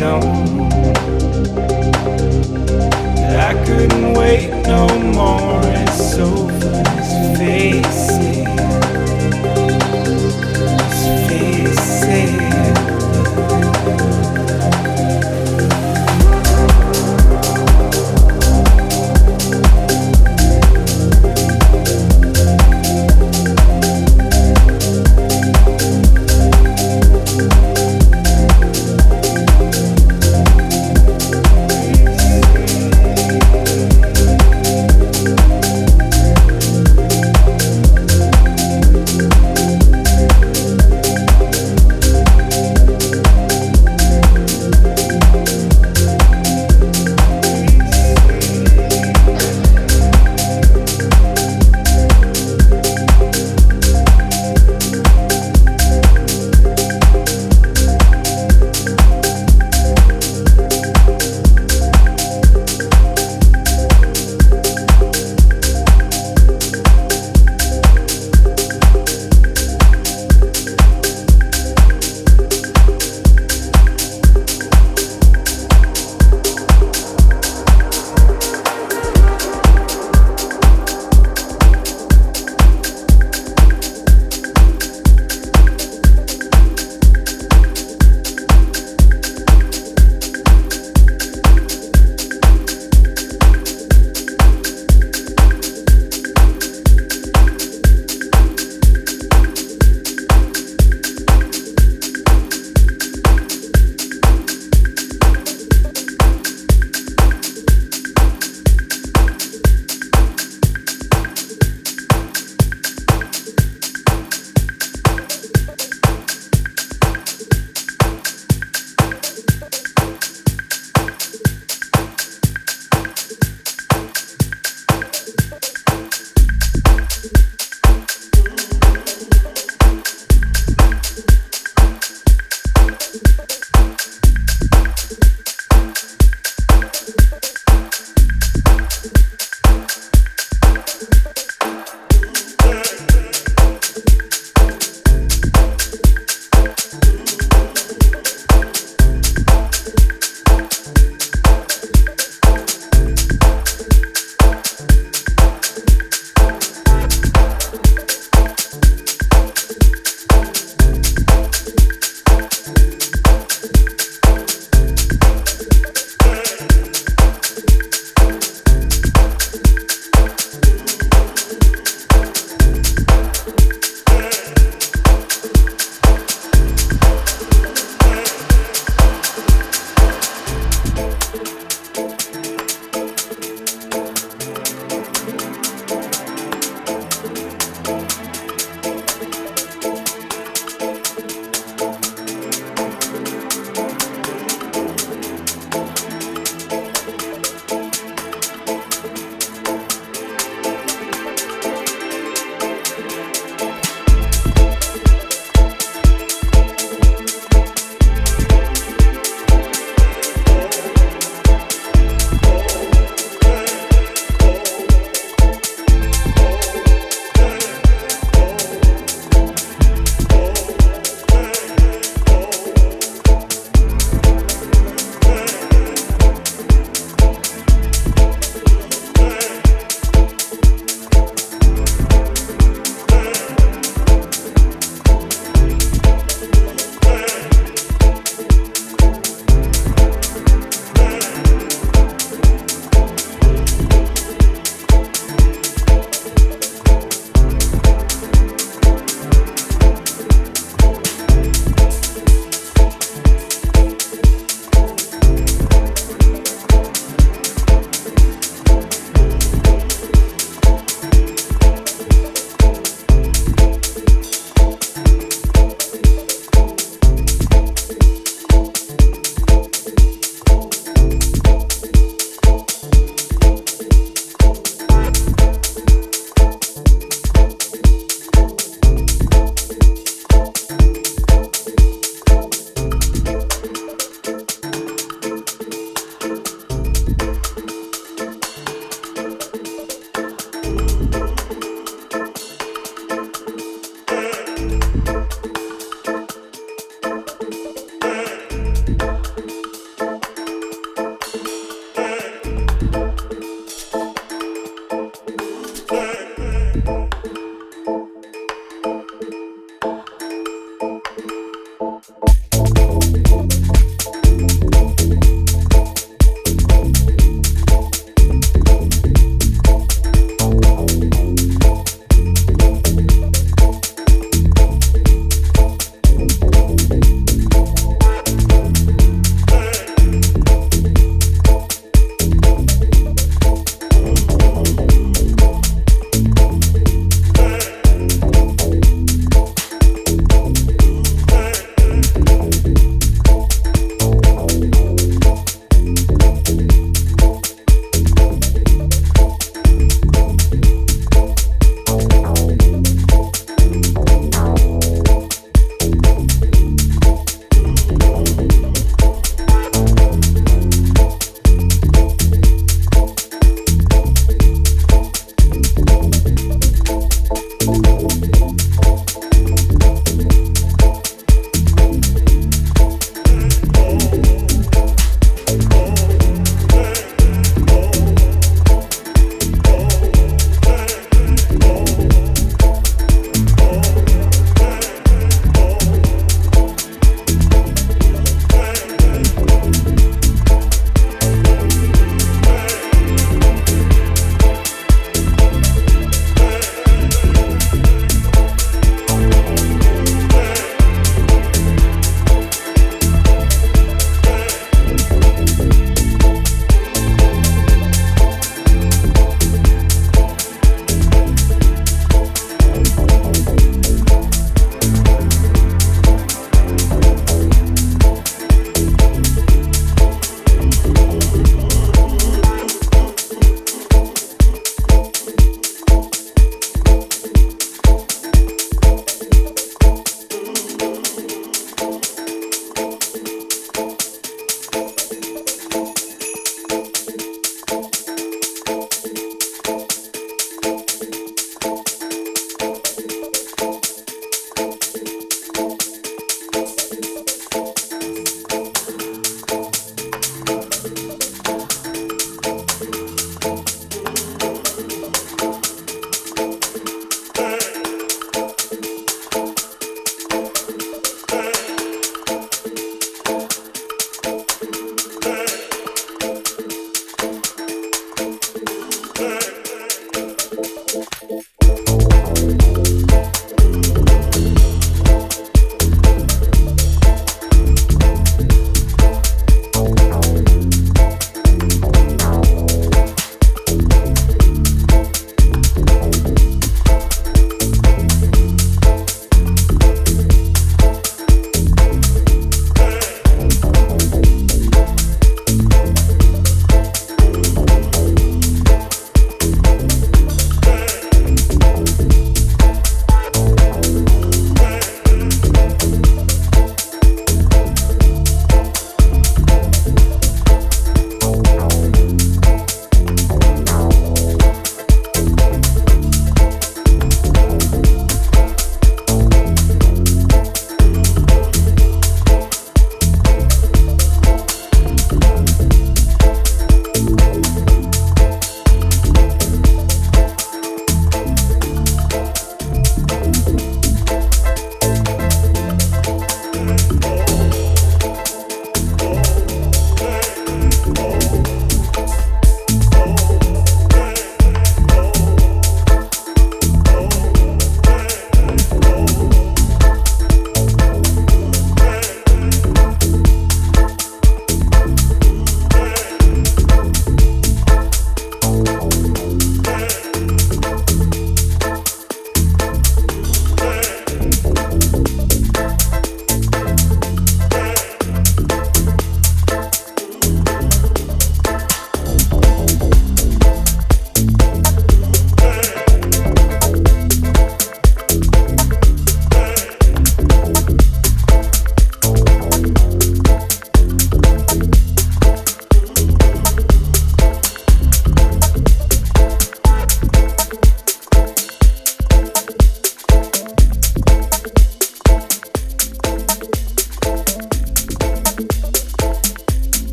No. I couldn't wait no